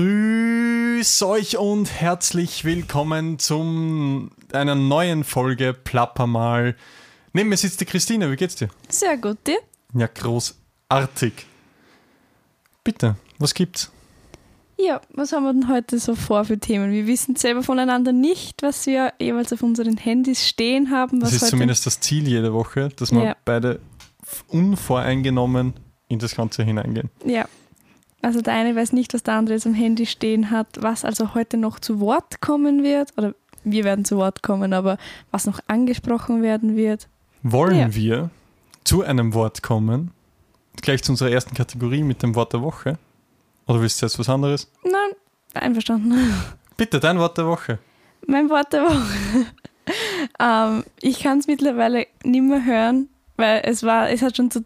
Grüß euch und herzlich willkommen zum einer neuen Folge Plapper mal. Neben mir sitzt die Christine, wie geht's dir? Sehr gut, dir? Ja, großartig. Bitte, was gibt's? Ja, was haben wir denn heute so vor für Themen? Wir wissen selber voneinander nicht, was wir jeweils auf unseren Handys stehen haben. das ist zumindest das Ziel jede Woche, dass wir ja. beide unvoreingenommen in das Ganze hineingehen. Ja. Also der eine weiß nicht, was der andere jetzt am Handy stehen hat, was also heute noch zu Wort kommen wird. Oder wir werden zu Wort kommen, aber was noch angesprochen werden wird. Wollen ja. wir zu einem Wort kommen? Gleich zu unserer ersten Kategorie mit dem Wort der Woche? Oder willst du jetzt was anderes? Nein, einverstanden. Bitte, dein Wort der Woche. Mein Wort der Woche. ähm, ich kann es mittlerweile nicht mehr hören, weil es war, es hat schon zu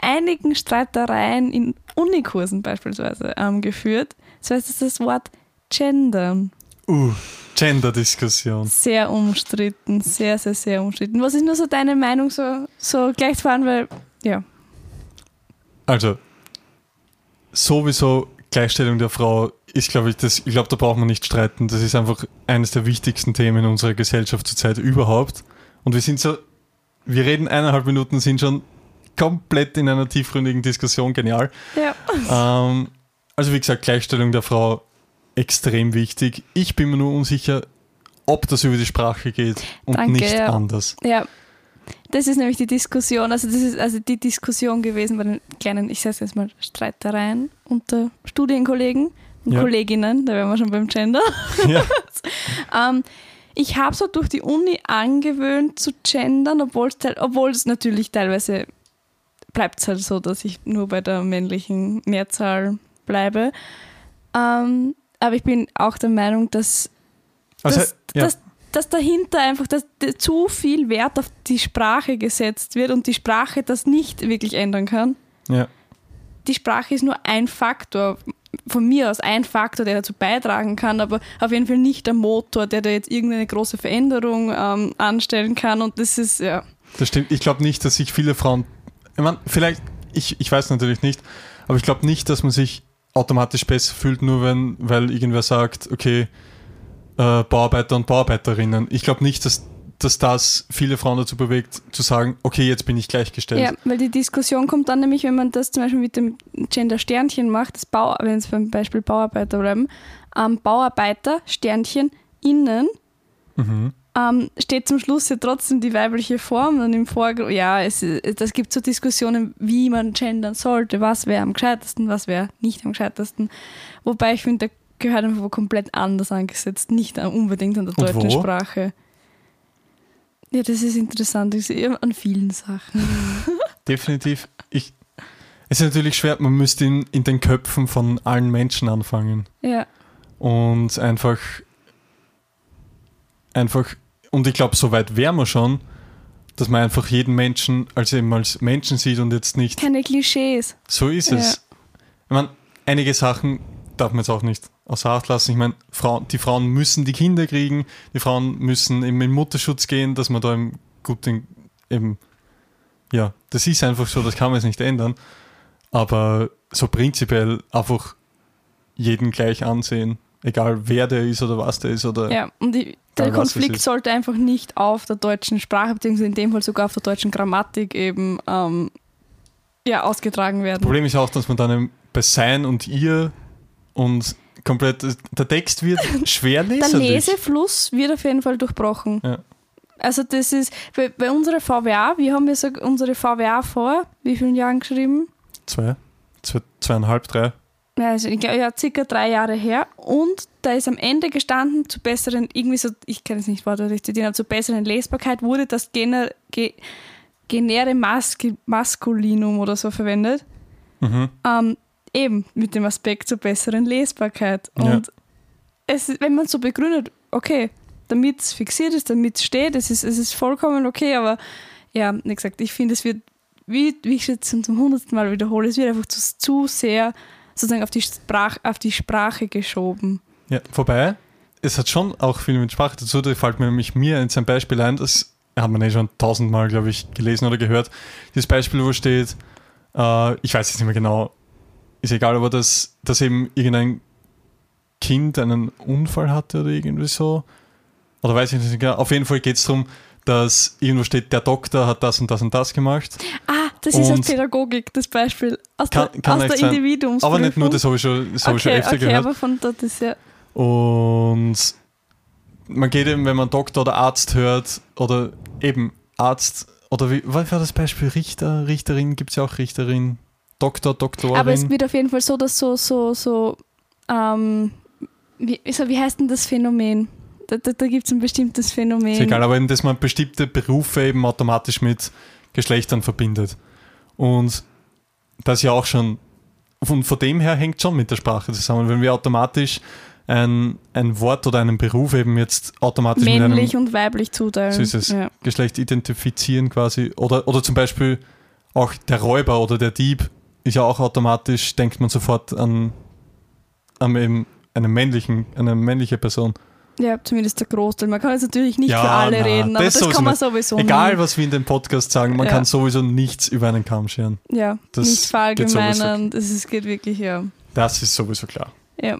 einigen Streitereien in Unikursen beispielsweise ähm, geführt. Das heißt, es ist das Wort gendern. Uh, Gender-Diskussion. Sehr umstritten, sehr, sehr, sehr umstritten. Was ist nur so deine Meinung so, so gleich fahren, weil, ja. Also, sowieso Gleichstellung der Frau ist, glaube ich, das, ich glaube, da braucht man nicht streiten. Das ist einfach eines der wichtigsten Themen in unserer Gesellschaft zurzeit überhaupt. Und wir sind so, wir reden eineinhalb Minuten, sind schon komplett in einer tiefgründigen Diskussion genial. Ja. Ähm, also wie gesagt, Gleichstellung der Frau extrem wichtig. Ich bin mir nur unsicher, ob das über die Sprache geht und Danke, nicht ja. anders. Ja, das ist nämlich die Diskussion, also das ist also die Diskussion gewesen bei den kleinen, ich sage jetzt mal, Streitereien unter Studienkollegen und ja. Kolleginnen, da wären wir schon beim Gender. Ja. ähm, ich habe so durch die Uni angewöhnt zu gendern, obwohl es natürlich teilweise bleibt es halt so, dass ich nur bei der männlichen Mehrzahl bleibe. Ähm, aber ich bin auch der Meinung, dass, also, dass, ja. dass dass dahinter einfach dass zu viel Wert auf die Sprache gesetzt wird und die Sprache das nicht wirklich ändern kann. Ja. Die Sprache ist nur ein Faktor, von mir aus ein Faktor, der dazu beitragen kann, aber auf jeden Fall nicht der Motor, der da jetzt irgendeine große Veränderung ähm, anstellen kann. Und das ist, ja. Das stimmt. Ich glaube nicht, dass sich viele Frauen, ich meine, vielleicht, ich, ich weiß natürlich nicht, aber ich glaube nicht, dass man sich automatisch besser fühlt, nur wenn, weil irgendwer sagt, okay, äh, Bauarbeiter und Bauarbeiterinnen. Ich glaube nicht, dass, dass das viele Frauen dazu bewegt, zu sagen, okay, jetzt bin ich gleichgestellt. Ja, weil die Diskussion kommt dann nämlich, wenn man das zum Beispiel mit dem Gender-Sternchen macht, das Bau, wenn es beim Beispiel Bauarbeiter bleiben, ähm, Bauarbeiter, Sternchen, innen, mhm. Ähm, steht zum Schluss ja trotzdem die weibliche Form dann im Vorgrund. Ja, es, das gibt so Diskussionen, wie man gendern sollte, was wäre am gescheitesten, was wäre nicht am gescheitesten. Wobei ich finde, gehört einfach komplett anders angesetzt, nicht unbedingt an der deutschen wo? Sprache. Ja, das ist interessant. Ich sehe an vielen Sachen. Definitiv. Ich, es ist natürlich schwer, man müsste in, in den Köpfen von allen Menschen anfangen. Ja. Und einfach, einfach, und ich glaube, so weit wären wir schon, dass man einfach jeden Menschen als eben als Menschen sieht und jetzt nicht. Keine Klischees. So ist es. Ja. Ich meine, einige Sachen darf man jetzt auch nicht außer Acht lassen. Ich meine, Frauen, die Frauen müssen die Kinder kriegen, die Frauen müssen eben in Mutterschutz gehen, dass man da eben gut den, eben, ja, das ist einfach so, das kann man jetzt nicht ändern. Aber so prinzipiell einfach jeden gleich ansehen, egal wer der ist oder was der ist oder. Ja, und die, der Konflikt sollte einfach nicht auf der deutschen Sprache, beziehungsweise in dem Fall sogar auf der deutschen Grammatik eben ähm, ja, ausgetragen werden. Problem ist auch, dass man dann bei sein und ihr und komplett, der Text wird schwer leserlich. Der Lesefluss wird auf jeden Fall durchbrochen. Ja. Also das ist, bei, bei unserer VWA, wie haben wir so unsere VWA vor wie vielen Jahren geschrieben? Zwei, zwei zweieinhalb, drei. Ja, also ich glaube, ja, circa drei Jahre her. Und da ist am Ende gestanden, zu besseren, irgendwie so, ich kann es nicht wortwörtlich zitieren, aber zu besseren Lesbarkeit wurde das Gener, Ge, Genere Maskulinum oder so verwendet. Mhm. Ähm, eben mit dem Aspekt zur besseren Lesbarkeit. Und ja. es, wenn man so begründet, okay, damit es fixiert ist, damit es steht, es ist, es ist vollkommen okay, aber ja, wie gesagt, ich finde, es wird, wie, wie ich jetzt zum hundertsten Mal wiederhole, es wird einfach zu, zu sehr sozusagen auf die, Sprach, auf die Sprache geschoben. Ja, vorbei, es hat schon auch viel mit Sprache dazu, da fällt mir nämlich mir jetzt ein Beispiel ein, das haben wir eh schon tausendmal, glaube ich, gelesen oder gehört. Das Beispiel, wo steht, äh, ich weiß jetzt nicht mehr genau, ist egal, aber dass, dass eben irgendein Kind einen Unfall hatte oder irgendwie so. Oder weiß ich nicht genau. Auf jeden Fall geht es darum, dass irgendwo steht, der Doktor hat das und das und das gemacht. Ah, das ist aus Pädagogik, das Beispiel. Aus kann, der, kann aus der. Individuumsprüfung. Aber nicht nur, das habe ich schon, das habe ich schon okay, öfter okay, gehört. aber von dort ist ja. Und man geht eben, wenn man Doktor oder Arzt hört, oder eben Arzt, oder wie, was war das Beispiel? Richter, Richterin, gibt es ja auch Richterin, Doktor, Doktorin. Aber es wird auf jeden Fall so, dass so, so, so, ähm, wie, so, wie heißt denn das Phänomen? Da, da, da gibt es ein bestimmtes Phänomen. Ist egal, aber eben, dass man bestimmte Berufe eben automatisch mit Geschlechtern verbindet. Und das ja auch schon, und von dem her hängt schon mit der Sprache zusammen. Wenn wir automatisch ein, ein Wort oder einen Beruf eben jetzt automatisch Männlich mit einem und weiblich zuteilen. so ist es, Ja. Geschlecht identifizieren quasi. Oder, oder zum Beispiel auch der Räuber oder der Dieb ist ja auch automatisch, denkt man sofort an, an eben einen männlichen, eine männliche Person. Ja, zumindest der Großteil. Man kann jetzt natürlich nicht Ja, für alle na, reden, aber das das, kann man nicht. sowieso Egal, nicht. was wir in dem Podcast sagen, man Ja. kann sowieso nichts über einen Kamm scheren. Ja, das nicht verallgemeinern. Das ist, geht wirklich, ja. Das ist sowieso klar. Ja.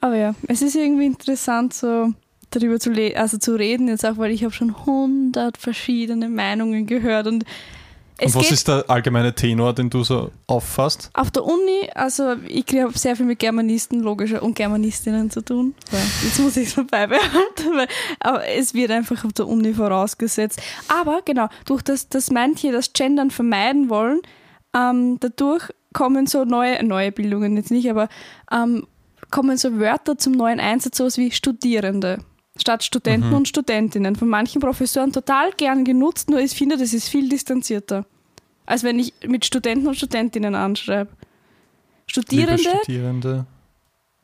Aber ja, es ist irgendwie interessant, so darüber zu, le also zu reden, jetzt auch, weil ich habe schon hundert verschiedene Meinungen gehört und es Und was ist der allgemeine Tenor, den du so auffasst? auf der Uni, also ich habe sehr viel mit Germanisten, logischer, und Germanistinnen zu tun. Weil jetzt muss ich es vorbei behalten, weil aber es wird einfach auf der Uni vorausgesetzt. Aber genau, durch das, dass manche das Gendern vermeiden wollen, ähm, dadurch kommen so neue, neue Bildungen jetzt nicht, aber ähm, kommen so Wörter zum neuen Einsatz, sowas wie Studierende. Statt Studenten Mhm. und Studentinnen. Von manchen Professoren total gern genutzt, nur ich finde, das ist viel distanzierter. Als wenn ich mit Studenten und Studentinnen anschreibe. Studierende, Liebe Studierende.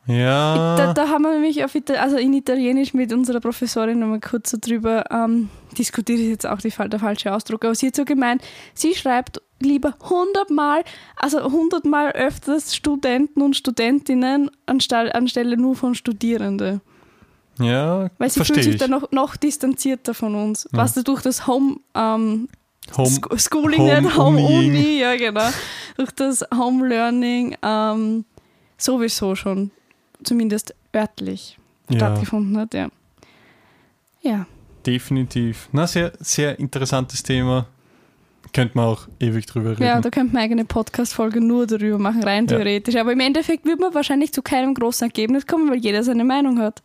Ja. da, da haben wir nämlich auf also in Italienisch mit unserer Professorin nochmal kurz so drüber ähm, diskutiert, ist jetzt auch die, der falsche Ausdruck, aber sie hat so gemeint, sie schreibt lieber hundertmal, also hundertmal öfters Studenten und Studentinnen anstelle, anstelle nur von Studierende. Ja, Weil sie fühlt sich ich. dann noch, noch distanzierter von uns. Ja. Was durch das Home, ähm, Home, Sch- Schooling, Home nicht Home. Uni, ja genau. Durch das Home Learning ähm, sowieso schon, zumindest örtlich ja, stattgefunden hat, ja. Ja, definitiv. Na, sehr, sehr interessantes Thema. Könnte man auch ewig drüber reden. ja da könnte man eine Podcast-Folge nur darüber machen, rein Ja. theoretisch. Aber im Endeffekt würde man wahrscheinlich zu keinem großen Ergebnis kommen, weil jeder seine Meinung hat.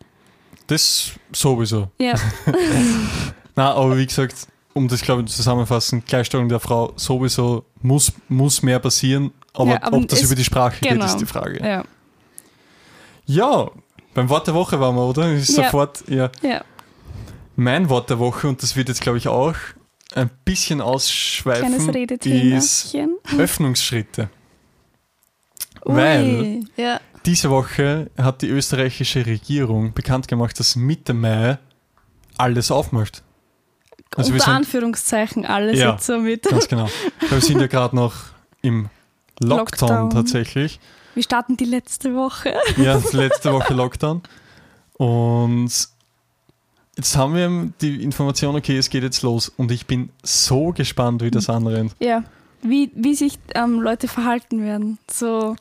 Das sowieso. Ja, Na, aber wie gesagt, um das glaube ich zusammenzufassen, Gleichstellung der Frau sowieso muss, muss mehr passieren, aber, Ja, aber ob das über die Sprache geht, genau. ist die Frage. ja, Ja, beim Wort der Woche waren wir, oder? Ist Ja. sofort, ja. ja. Mein Wort der Woche, und das wird jetzt glaube ich auch ein bisschen ausschweifen, ist. Öffnungsschritte. Ui, weil- ja. Diese Woche hat die österreichische Regierung bekannt gemacht, dass Mitte Mai alles aufmacht. Also Unter sind- Anführungszeichen alles Ja. jetzt so mit. Ganz genau. Wir sind ja gerade noch im Lockdown, Lockdown. tatsächlich. Wir starten die letzte Woche. Ja, letzte Woche Lockdown. Und jetzt haben wir die Information, okay, es geht jetzt los. Und ich bin so gespannt, wie das anrennt. Ja, wie, wie sich ähm, Leute verhalten werden. So,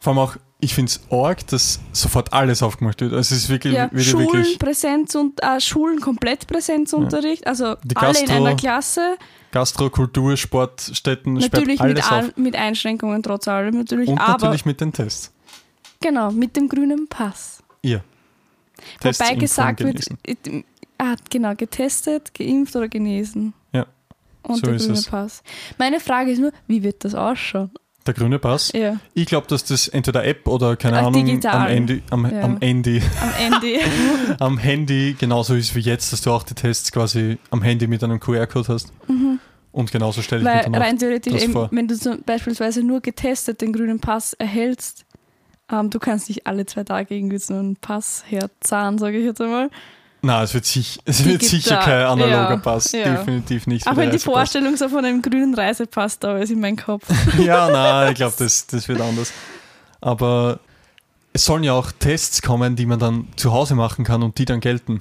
Vor allem auch, ich finde es arg, dass sofort alles aufgemacht wird. Also es ist wirklich, ja, Schulen, wirklich Präsenz und äh, Schulen komplett Präsenzunterricht, also Die alle in Gastro- einer Klasse, Gastro, Kultur, Sportstätten, natürlich alles mit, auf. mit Einschränkungen trotz allem natürlich, Und aber natürlich mit den Tests. genau, mit dem grünen Pass. Ja. Tests, Wobei gesagt wird, ah, genau, getestet, geimpft oder genesen. Ja, Und so der ist grüne es. Pass. Meine Frage ist nur, wie wird das ausschauen? Der grüne Pass. Ja, Ich glaube, dass das entweder App oder keine Ah, Ahnung digital. am Handy, am, Ja. am Handy, am Ende. am Handy genauso ist wie jetzt, dass du auch die Tests quasi am Handy mit einem QR-Code hast. mhm. Und genauso stelle ich mir Weil dann auch. rein theoretisch, das eben, vor. wenn du zum beispielsweise nur getestet den grünen Pass erhältst, ähm, du kannst nicht alle zwei Tage irgendwie so einen Pass herzahlen, sage ich jetzt einmal. Nein, es wird, sich, es wird sicher kein analoger ja, Pass. ja. Definitiv nicht. Auch der wenn die. Vorstellung so von einem grünen Reisepass da ist in meinem Kopf. Ja, nein, ich glaube, das, das wird anders. Aber es sollen ja auch Tests kommen, die man dann zu Hause machen kann und die dann gelten.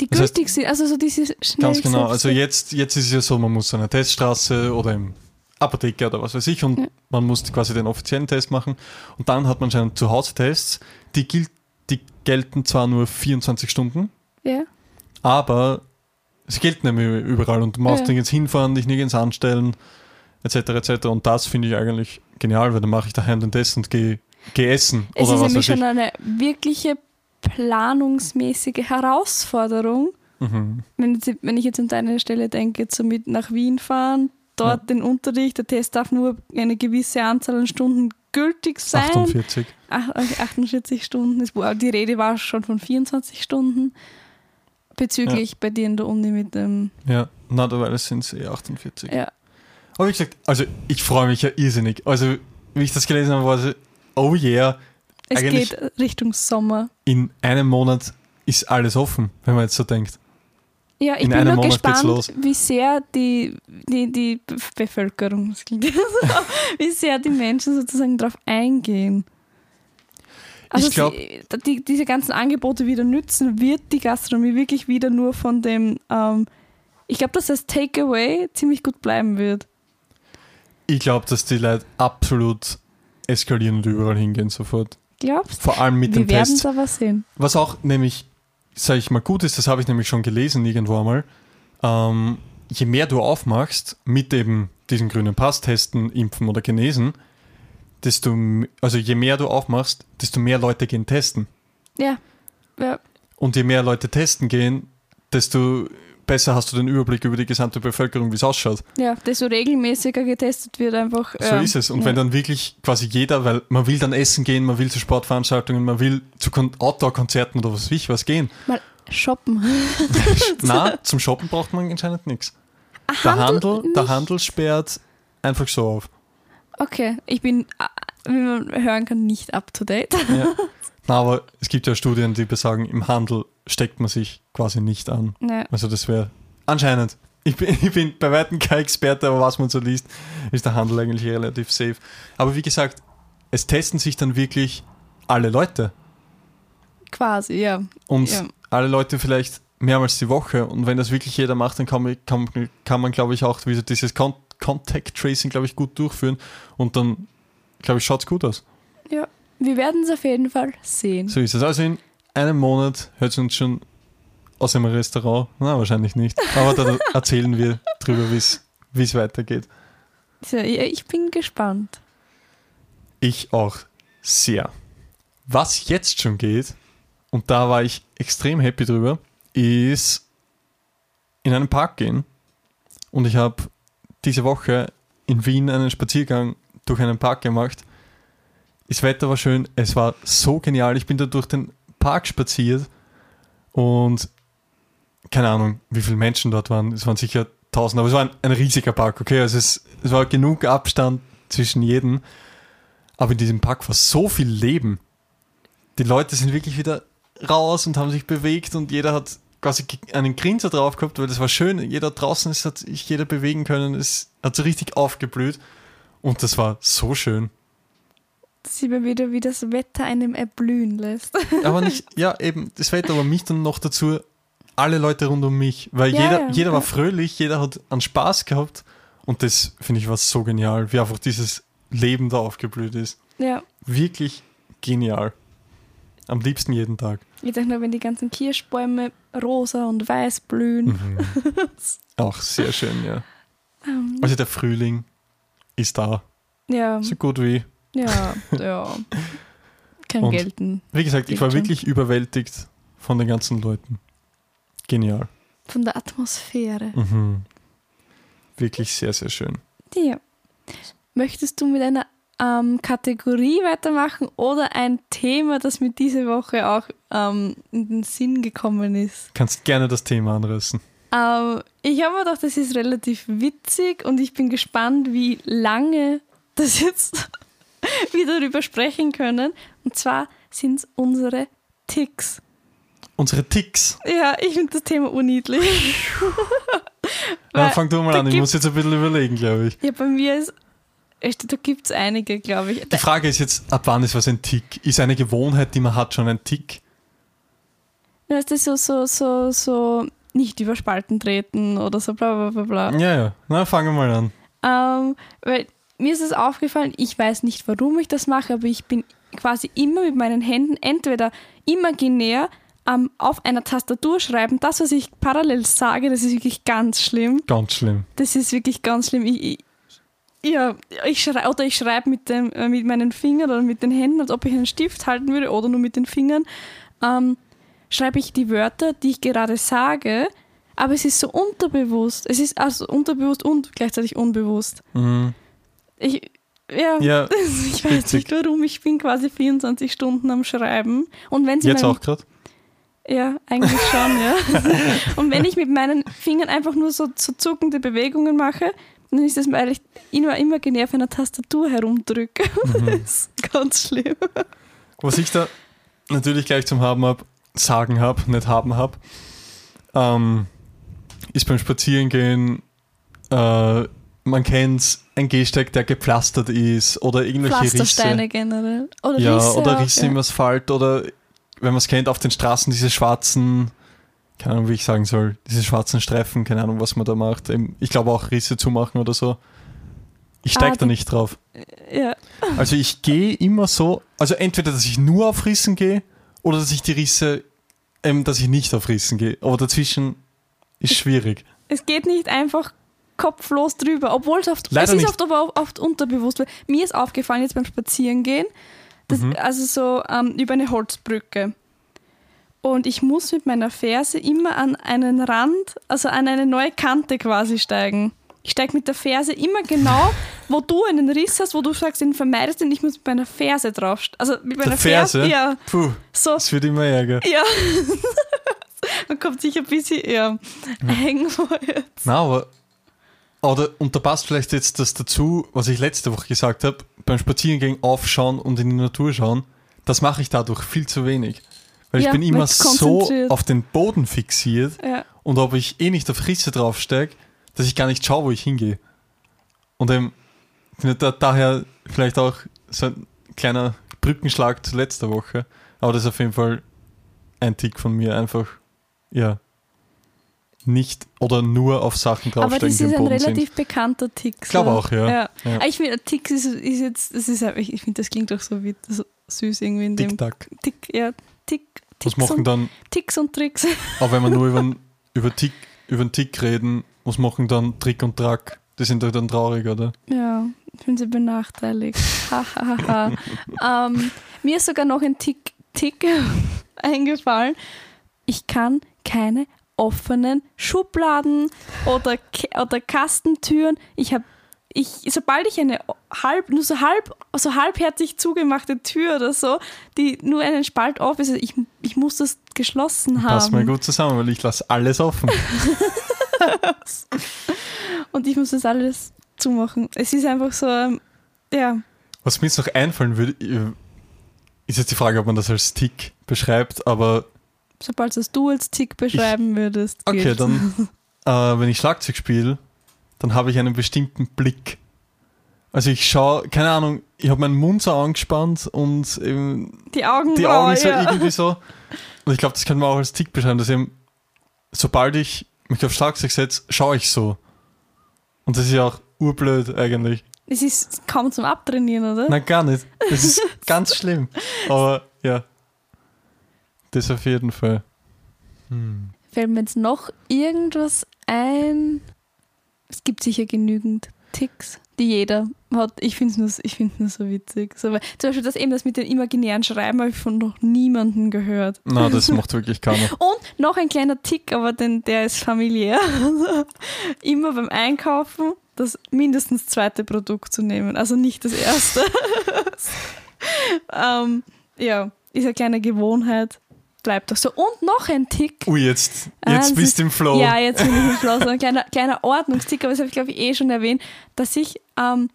Die Das heißt- gültig sind, also so diese schnell Ganz genau. Also jetzt, jetzt ist es ja so, man muss eine Teststraße oder im Apotheke oder was weiß ich und Ja. man muss quasi den offiziellen Test machen. Und dann hat man schon Zuhause-Tests, die, gilt, gelten zwar nur 24 Stunden, Ja. aber sie gelten nämlich überall und du musst Ja. nirgends hinfahren, dich nirgends anstellen, etc. etc. Und das finde ich eigentlich genial, weil dann mache ich daheim den Test und gehe geh essen Es oder ist was nämlich weiß ich. schon eine wirkliche planungsmäßige Herausforderung, Mhm. wenn, jetzt- wenn ich jetzt an deine Stelle denke, jetzt so mit nach Wien fahren, dort den Unterricht, der Test darf nur eine gewisse Anzahl an Stunden gültig sein. 48. Ach, okay, 48 Stunden. Die Rede war schon von 24 Stunden. Bezüglich bei dir in der Uni mit dem. Ja, normalerweise sind es eh 48. Ja, Aber wie gesagt, also ich freue mich ja irrsinnig. Also, wie ich das gelesen habe, war so, oh yeah, es geht Richtung Sommer. in einem Monat ist alles offen, wenn man jetzt so denkt. Ja, ich In bin einem nur Monat gespannt, los. wie sehr die, die, die Be- Bevölkerung, wie sehr die Menschen sozusagen darauf eingehen. Also Ich glaub- sie, die, diese ganzen Angebote wieder nützen, wird die Gastronomie wirklich wieder nur von dem, ähm, ich glaube, dass das Takeaway ziemlich gut bleiben wird. Ich glaube, dass die Leute absolut eskalieren und überall hingehen sofort. Glaubst Vor allem mit Wir dem werden Test. es aber sehen. Was auch nämlich, sage ich mal, gut ist, das habe ich nämlich schon gelesen irgendwo einmal. Ähm, je mehr du aufmachst mit eben diesen grünen Pass, testen, impfen oder genesen, desto, also je mehr du aufmachst, desto mehr Leute gehen testen. Ja. ja. Und je mehr Leute testen gehen, desto besser hast du den Überblick über die gesamte Bevölkerung, wie es ausschaut. Ja, desto regelmäßiger getestet wird einfach. So ja. ist es. Und ja. wenn dann wirklich quasi jeder, weil man will dann essen gehen, man will zu Sportveranstaltungen, man will zu Kon Outdoor-Konzerten oder was weiß ich was gehen. Mal shoppen. Na, zum Shoppen braucht man anscheinend nichts. Der Handel, der Handel sperrt einfach so auf. Okay, ich bin, äh, wie man hören kann, nicht up to date. Ja. Na, aber es gibt ja Studien, die besagen, im Handel steckt man sich quasi nicht an. Ja. Also das wäre anscheinend. Ich bin, ich bin bei weitem kein Experte, aber was man so liest, ist der Handel eigentlich relativ safe. Aber wie gesagt, es testen sich dann wirklich alle Leute. Quasi, ja. Und Ja. alle Leute vielleicht mehrmals die Woche. Und wenn das wirklich jeder macht, dann kann man, kann, kann man glaube ich, auch wieder dieses Con Contact Tracing, glaube ich, gut durchführen. Und dann, glaube ich, schaut es gut aus. ja. Wir werden es auf jeden Fall sehen. So ist es. Also in einem Monat hört es uns schon aus einem Restaurant. Na, wahrscheinlich nicht. Aber dann erzählen wir drüber, wie es weitergeht. So, ja, ich bin gespannt. Ich auch sehr. Was jetzt schon geht, und da war ich extrem happy drüber, ist in einen Park gehen. Und ich habe diese Woche in Wien einen Spaziergang durch einen Park gemacht. Das Wetter war schön, es war so genial. Ich bin da durch den Park spaziert und keine Ahnung, wie viele Menschen dort waren. Es waren sicher tausend, aber es war ein, ein riesiger Park, okay? Also es, es war genug Abstand zwischen jedem. Aber in diesem Park war so viel Leben. Die Leute sind wirklich wieder raus und haben sich bewegt und jeder hat quasi einen Grinser drauf gehabt, weil das war schön. Jeder draußen ist, hat sich jeder bewegen können. Es hat so richtig aufgeblüht. Und das war so schön. Sieht man wieder, wie das Wetter einem erblühen lässt. Aber nicht, ja, eben das Wetter, aber mich dann noch dazu, alle Leute rund um mich. Weil Ja, jeder, ja, jeder war fröhlich, jeder hat an Spaß gehabt. Und das finde ich war so genial, wie einfach dieses Leben da aufgeblüht ist. ja. Wirklich genial. Am liebsten jeden Tag. Ich denke nur, wenn die ganzen Kirschbäume rosa und weiß blühen. Mhm. Auch sehr schön, ja. Ähm, Also der Frühling ist da. ja, So gut wie. ja, ja. Kann Und- gelten. Wie gesagt, ich war schon. wirklich überwältigt von den ganzen Leuten. Genial. Von der Atmosphäre. Mhm. Wirklich sehr, sehr schön. Ja. Möchtest du mit einer ähm, Kategorie weitermachen oder ein Thema, das mir diese Woche auch ähm, in den Sinn gekommen ist? Kannst gerne das Thema anreißen. Ähm, ich habe mir gedacht, das ist relativ witzig und ich bin gespannt, wie lange das jetzt wir darüber sprechen können. Und zwar sind es unsere Ticks. Unsere Ticks. Ja, ich finde das Thema unniedlich. Ja, fang du mal an. Ich muss jetzt ein bisschen überlegen, glaube ich. Ja, bei mir ist, da gibt es einige, glaube ich. Die Frage ist jetzt, ab wann ist was ein Tick? Ist eine Gewohnheit, die man hat, schon ein Tick? Du, so, so, so, so nicht über Spalten treten oder so bla bla bla bla. Ja, ja. Na, fangen wir mal an. Ähm, weil mir ist es aufgefallen, ich weiß nicht, warum ich das mache, aber ich bin quasi immer mit meinen Händen entweder imaginär ähm, auf einer Tastatur schreiben. Das, was ich parallel sage, das ist wirklich ganz schlimm. Ganz schlimm. Das ist wirklich ganz schlimm. Ich, ich, ja, ich schreibe oder ich schreibe mit, äh, mit meinen Fingern oder mit den Händen, als ob ich einen Stift halten würde oder nur mit den Fingern. Ähm, schreibe ich die Wörter, die ich gerade sage, aber es ist so unterbewusst. Es ist also unterbewusst und gleichzeitig unbewusst. Mhm. Ich, ja, Ja, ich weiß richtig. nicht warum. Ich bin quasi 24 Stunden am Schreiben. Und wenn sie Jetzt auch gerade. Ja, eigentlich schon, ja. Und wenn ich mit meinen Fingern einfach nur so, so zuckende Bewegungen mache, dann ist das, weil ich immer, immer genervt auf einer Tastatur herumdrücke. Mhm. Das ist ganz schlimm. Was ich da natürlich gleich zum Haben hab, sagen habe, nicht haben habe, ähm, ist beim Spazierengehen, äh, man kennt ein Gehsteig, der gepflastert ist oder irgendwelche Pflastersteine Risse. generell. Oder ja, Risse. oder auch, Risse ja. im Asphalt oder wenn man es kennt, auf den Straßen diese schwarzen, keine Ahnung, wie ich sagen soll, diese schwarzen Streifen, keine Ahnung, was man da macht. Ich glaube auch Risse zumachen oder so. Ich steige Ah, da nicht drauf. Ja. Also ich gehe immer so, also entweder, dass ich nur auf Rissen gehe oder dass ich die Risse, ähm, dass ich nicht auf Rissen gehe. Aber dazwischen ist schwierig. Es geht nicht einfach kopflos drüber, obwohl es oft, Leider es ist nicht. oft aber oft unterbewusst. Weil mir ist aufgefallen jetzt beim Spazierengehen, das, Mhm. also so ähm, über eine Holzbrücke. Und ich muss mit meiner Ferse immer an einen Rand, also an eine neue Kante quasi steigen. Ich steige mit der Ferse immer genau, wo du einen Riss hast, wo du sagst, den vermeidest, und ich muss mit meiner Ferse drauf. Also mit meiner Der Ferse? Ja, Puh, so. es wird immer ärger. Ja. Man kommt sich ein bisschen ja, hängen vor jetzt. Na, aber, oder, und da passt vielleicht jetzt das dazu, was ich letzte Woche gesagt habe, beim Spazierengehen aufschauen und in die Natur schauen, das mache ich dadurch viel zu wenig. Weil ich Ja, bin immer so auf den Boden fixiert Ja. und ob ich eh nicht auf Risse draufsteige, dass ich gar nicht schaue, wo ich hingehe. Und eben, da, daher vielleicht auch so ein kleiner Brückenschlag zu letzter Woche, aber das ist auf jeden Fall ein Tick von mir, einfach, ja, nicht oder nur auf Sachen Aber draufsteigen, das die ist ein relativ sind. bekannter Tick. Ich glaube so. auch, ja. ja. Ja. Aber Ich finde, Ticks ist, ist jetzt, das ist, ich finde, das klingt doch so, wie, so süß irgendwie in dem Tick-Tack. Tick, ja, Tick, Was Ticks machen und, dann, Ticks und Tricks. auch wenn wir nur über, über, Tick, über einen Tick reden, was machen dann Trick und Track? Die sind doch dann traurig, oder? Ja, ich bin sie benachteiligt. Ähm, mir ist sogar noch ein Tick, Tick eingefallen. Ich kann keine offenen Schubladen oder, oder Kastentüren. Ich habe ich, sobald ich eine halb, nur so halb, so halbherzig zugemachte Tür oder so, die nur einen Spalt auf ist, also ich, ich muss das geschlossen haben. Passt mir gut zusammen, weil ich lasse alles offen. Und ich muss das alles zumachen. Es ist einfach so, ähm, ja, Was mir jetzt noch einfallen würde, äh, ist jetzt die Frage, ob man das als Tick beschreibt, aber sobald das du als Tick beschreiben würdest. okay, gilt. dann, äh, wenn ich Schlagzeug spiele, dann habe ich einen bestimmten Blick. Also ich schaue, keine Ahnung, ich habe meinen Mund so angespannt und eben Die Augen, die Augen so ja. irgendwie so. Und ich glaube, das kann man auch als Tick beschreiben, dass eben, sobald ich mich auf Schlagzeug setze, schaue ich so. Und das ist ja auch urblöd eigentlich. Es ist kaum zum Abtrainieren, oder? Nein, gar nicht. Das ist ganz schlimm. Aber ja. Das auf jeden Fall. Hm. Fällt mir jetzt noch irgendwas ein? Es gibt sicher genügend Ticks, die jeder hat. Ich finde es nur, ich find's nur so witzig. So, weil, zum Beispiel das eben das mit den imaginären Schreiben habe ich von noch niemandem gehört. Na, das macht wirklich keiner. Und noch ein kleiner Tick, aber den, der ist familiär. Immer beim Einkaufen das mindestens zweite Produkt zu nehmen, also nicht das erste. ähm, ja, ist eine kleine Gewohnheit. Bleibt doch so. Und noch ein Tick. Ui, jetzt, Ah, jetzt das bist ist- du im Flow. Ja, jetzt bin ich im Schloss. Ein kleiner, kleiner Ordnungstick, aber das habe ich, glaube ich, eh schon erwähnt, dass ich ähm,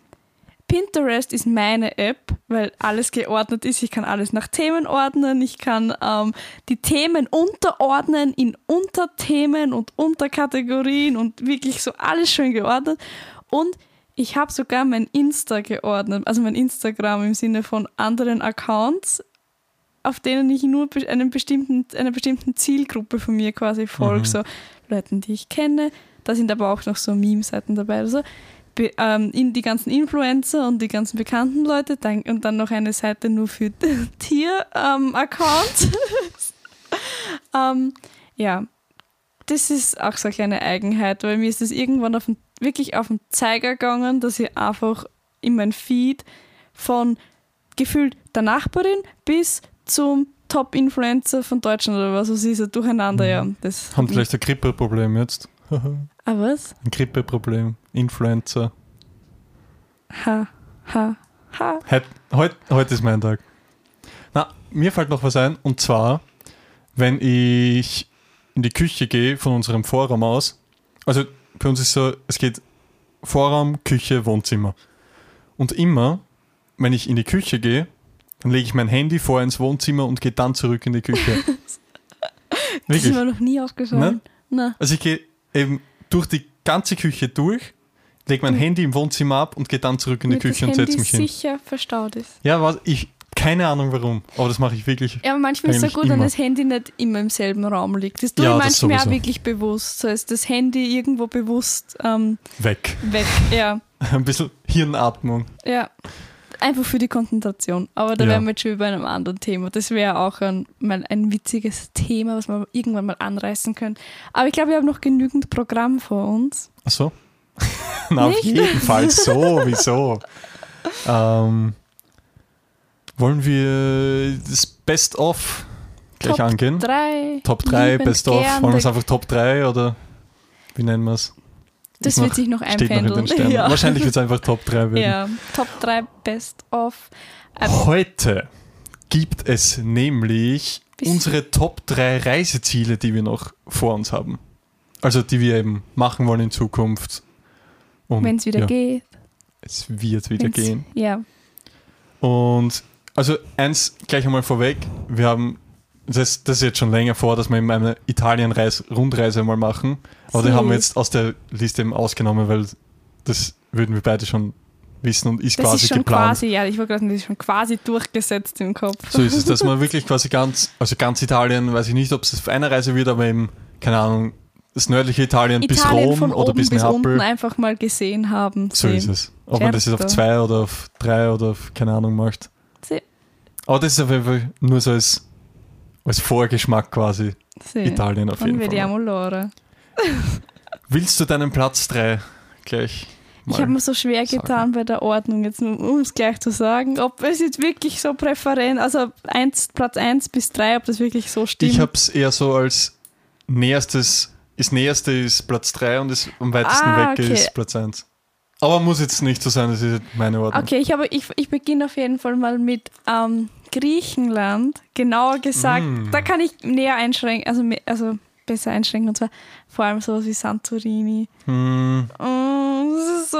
Pinterest ist meine App, weil alles geordnet ist. Ich kann alles nach Themen ordnen. Ich kann ähm, die Themen unterordnen in Unterthemen und Unterkategorien und wirklich so alles schön geordnet. Und ich habe sogar mein Insta geordnet, also mein Instagram im Sinne von anderen Accounts, auf denen ich nur einen bestimmten, einer bestimmten Zielgruppe von mir quasi folge. Mhm. So Leuten, die ich kenne. Da sind aber auch noch so Meme-Seiten dabei. Also ähm, in die ganzen Influencer und die ganzen bekannten Leute dann, und dann noch eine Seite nur für Tier-Accounts. ähm, ja, das ist auch so eine kleine Eigenheit, weil mir ist das irgendwann auf den, wirklich auf den Zeiger gegangen, dass ich einfach in mein Feed von gefühlt der Nachbarin bis zum Top-Influencer von Deutschland oder was, was ist ja durcheinander, ja. Das Haben vielleicht ein Grippeproblem jetzt. Ein Ah, was? Grippeproblem. Influencer. Ha, ha, ha. Heute heut, heut ist mein Tag. Na, mir fällt noch was ein. Und zwar, wenn ich in die Küche gehe von unserem Vorraum aus. Also bei uns ist so, es geht Vorraum, Küche, Wohnzimmer. Und immer, wenn ich in die Küche gehe, dann lege ich mein Handy vor ins Wohnzimmer und gehe dann zurück in die Küche. Das ist mir noch nie aufgefallen. Na, Also ich gehe eben durch die ganze Küche durch, lege mein Handy im Wohnzimmer ab und gehe dann zurück in die damit Küche und setze mich hin. sicher verstaut ist. Ja, was, ich, keine Ahnung warum, aber das mache ich wirklich. Ja, aber manchmal ist es ja Eigentlich gut, wenn das Handy nicht immer im selben Raum liegt. Das tue Ja, ich manchmal auch wirklich bewusst. So ist das Handy irgendwo bewusst ähm, Weg. weg. Ja, Ein bisschen Hirnatmung. ja. Einfach für die Konzentration. Aber da Ja. wären wir jetzt schon bei einem anderen Thema. Das wäre auch ein, mal ein witziges Thema, was wir irgendwann mal anreißen können. Aber ich glaube, wir haben noch genügend Programm vor uns. Ach so? Na, auf jeden Fall sowieso. ähm, wollen wir das Best-of gleich Top angehen? Drei. Top 3, liebend Best-of. Wollen wir es einfach Top 3 oder wie nennen wir es? Das Ist wird noch- sich noch noch einpendeln. Sternen. ja. Wahrscheinlich wird es einfach Top 3 werden. ja, Top 3 Best of. Ähm, Heute gibt es nämlich unsere Top 3 Reiseziele, die wir noch vor uns haben. Also die wir eben machen wollen in Zukunft. Wenn es wieder ja, geht. Es wird wieder Wenn's- gehen. Ja. Und also eins gleich einmal vorweg, wir haben, das, das ist jetzt schon länger vor, dass wir eben eine Italien-Rundreise mal machen. Aber die Sie. haben wir jetzt aus der Liste eben ausgenommen, weil das würden wir beide schon wissen und ist Das quasi ist schon geplant. quasi, ja, ich wollte gerade das ist schon quasi durchgesetzt im Kopf. So ist es, dass man wirklich quasi ganz, also ganz Italien, weiß ich nicht, ob es auf einer Reise wird, aber eben, keine Ahnung, das nördliche Italien, bis Italien Rom von oder bis bis Neapel. einfach mal gesehen haben. So ist es. Ob man das jetzt auf Certo. zwei oder auf drei oder auf keine Ahnung macht. Sie- Aber das ist auf jeden Fall nur so als, als Vorgeschmack quasi sehen. Italien auf Und jeden Fall. vediamo l'ora. Willst du deinen Platz 3 gleich? Ich habe mir so schwer sagen. getan bei der Ordnung, jetzt um es gleich zu sagen, ob es jetzt wirklich so präferent, also eins, Platz 1 bis 3, ob das wirklich so stimmt. ich habe es eher so als näherstes, das näherste ist Platz 3 und das am weitesten Ah, weg okay. ist Platz 1. Aber muss jetzt nicht so sein, das ist meine Ordnung. Okay, ich, habe, ich, ich beginne auf jeden Fall mal mit ähm, Griechenland. Genauer gesagt, Mm. da kann ich näher einschränken, also, also besser einschränken, und zwar vor allem sowas wie Santorini. Hm, Mm, das ist so.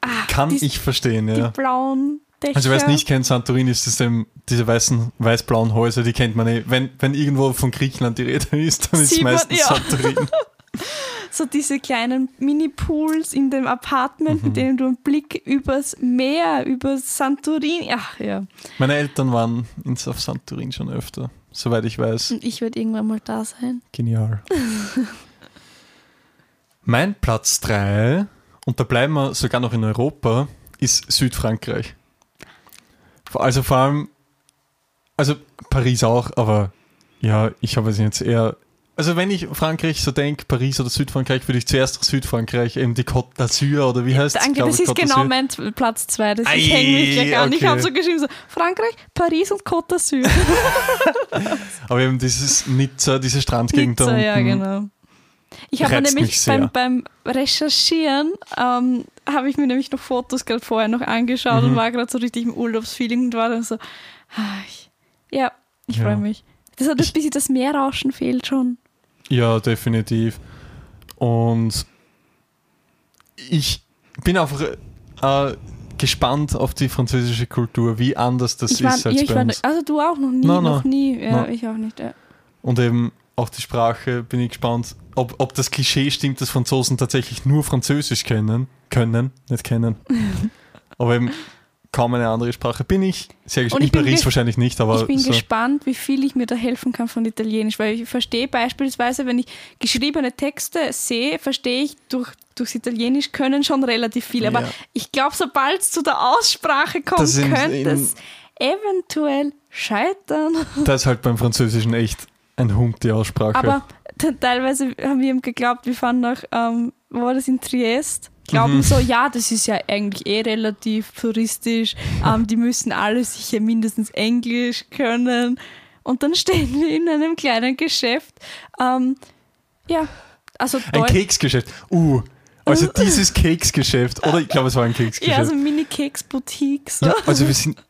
Ah, kann die, ich verstehen, Die ja. blauen Dächer. Also wer es nicht kennt, Santorini ist das dem, diese weißen, weiß-blauen Häuser, die kennt man eh. Wenn, wenn irgendwo von Griechenland die Rede ist, dann ist es meistens ja. Santorini. So diese kleinen Mini-Pools in dem Apartment, Mhm. mit denen du einen Blick übers Meer, über Santorini. Ach ja. Meine Eltern waren ins, auf Santorin schon öfter, soweit ich weiß. Und ich werde irgendwann mal da sein. Genial. mein Platz 3, und da bleiben wir sogar noch in Europa, ist Südfrankreich. Also vor allem, also Paris auch, aber ja, ich habe es jetzt eher. Also wenn ich Frankreich so denke, Paris oder Südfrankreich, würde ich zuerst nach Südfrankreich, eben die Côte d'Azur oder wie heißt es? Danke, das ist genau mein Platz 2. Ich Ei, hänge mich gleich an. Ich okay. habe so geschrieben: so, Frankreich, Paris und Côte d'Azur. Aber eben dieses Nizza, diese Strandgegend da Nizza, unten. ja, genau. Ich habe nämlich beim, beim Recherchieren, ähm, habe ich mir nämlich noch Fotos gerade vorher noch angeschaut Mhm. und war gerade so richtig im Urlaubsfeeling und war dann so, ah, ich, ja, ich Ja. freue mich. Das hat ein Ich- bisschen das Meerrauschen fehlt schon. Ja, definitiv. Und ich bin einfach äh, gespannt auf die französische Kultur, wie anders das ich war, ist als ja, ich bei war, uns. also du auch noch nie, Nein, noch nein. nie. Ja, ich auch nicht. Ja. Und eben auch die Sprache, bin ich gespannt, ob, ob das Klischee stimmt, dass Franzosen tatsächlich nur Französisch kennen, können, nicht kennen. Aber eben kaum eine andere Sprache. Bin ich sehr Und ich In Paris wahrscheinlich nicht, aber ich bin so. gespannt, wie viel ich mir da helfen kann von Italienisch, weil ich verstehe beispielsweise, wenn ich geschriebene Texte sehe, verstehe ich durch, durchs Italienisch können schon relativ viel. Aber Ja. ich glaube, sobald es zu der Aussprache kommt, Das könnte es eventuell scheitern. da ist halt beim Französischen echt ein Hund die Aussprache. Aber te- teilweise haben wir ihm geglaubt, wir fahren nach, ähm, wo war das in Triest? Glauben Mhm. so, ja, das ist ja eigentlich eh relativ touristisch. Ähm, die müssen alle sicher mindestens Englisch können. Und dann stehen wir in einem kleinen Geschäft. Ähm, ja, also ein Deutsch. Keksgeschäft. Uh, also dieses Keksgeschäft. Oder ich glaube, es war ein Keksgeschäft. Ja, also Mini-Keks-Boutique. So. Ja, also wir sind,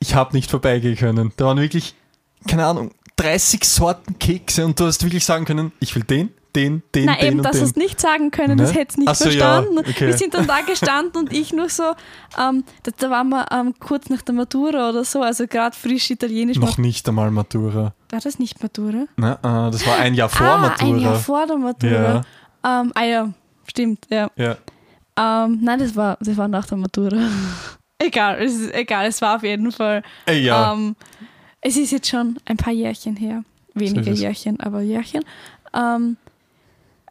ich habe nicht vorbeigehen können. Da waren wirklich, keine Ahnung, 30 Sorten Kekse und du hast wirklich sagen können, ich will den, den, den, Na den eben, dass es nicht sagen können, das Ne? hätte es nicht so, ja, verstanden. okay. Wir sind dann da gestanden und ich nur so, ähm, da, da waren wir ähm, kurz nach der Matura oder so, also gerade frisch Italienisch. Noch nicht einmal Matura. War das nicht Matura? Na, äh, das war ein Jahr vor ah, Matura. ein Jahr vor der Matura. Ähm, ah ja, stimmt, ja. Ja. Ähm, nein, das war, das war nach der Matura. egal, es ist egal, es war auf jeden Fall. Ey, ja. Ähm, es ist jetzt schon ein paar Jährchen her. Weniger. Jährchen, aber Jährchen. Ähm,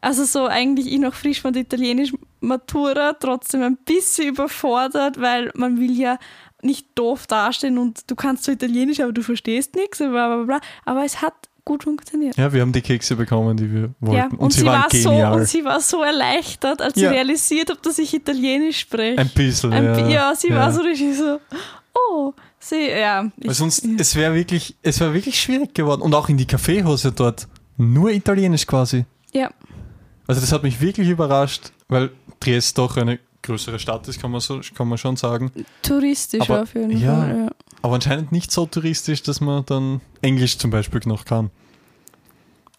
also so eigentlich ich noch frisch von der italienischen Matura, trotzdem ein bisschen überfordert, weil man will ja nicht doof dastehen und du kannst so Italienisch, aber du verstehst nichts, bla bla bla. Aber es hat gut funktioniert. ja, wir haben die Kekse bekommen, die wir wollten. Ja, und, sie, waren war so, und sie war so erleichtert, als Ja. sie realisiert hat, dass ich Italienisch spreche. ein bisschen, Ein ja. ja, sie war so richtig so, oh, sie, ja. Weil ich- sonst, es wäre wirklich, es wäre wirklich schwierig geworden. Und auch in die Kaffeehose dort. Nur Italienisch quasi. ja, Also das hat mich wirklich überrascht, weil Triest doch eine größere Stadt ist, kann man, so, kann man schon sagen. touristisch Aber- auf jeden ja. Fall. Ja. Aber anscheinend nicht so touristisch, dass man dann Englisch zum Beispiel noch kann.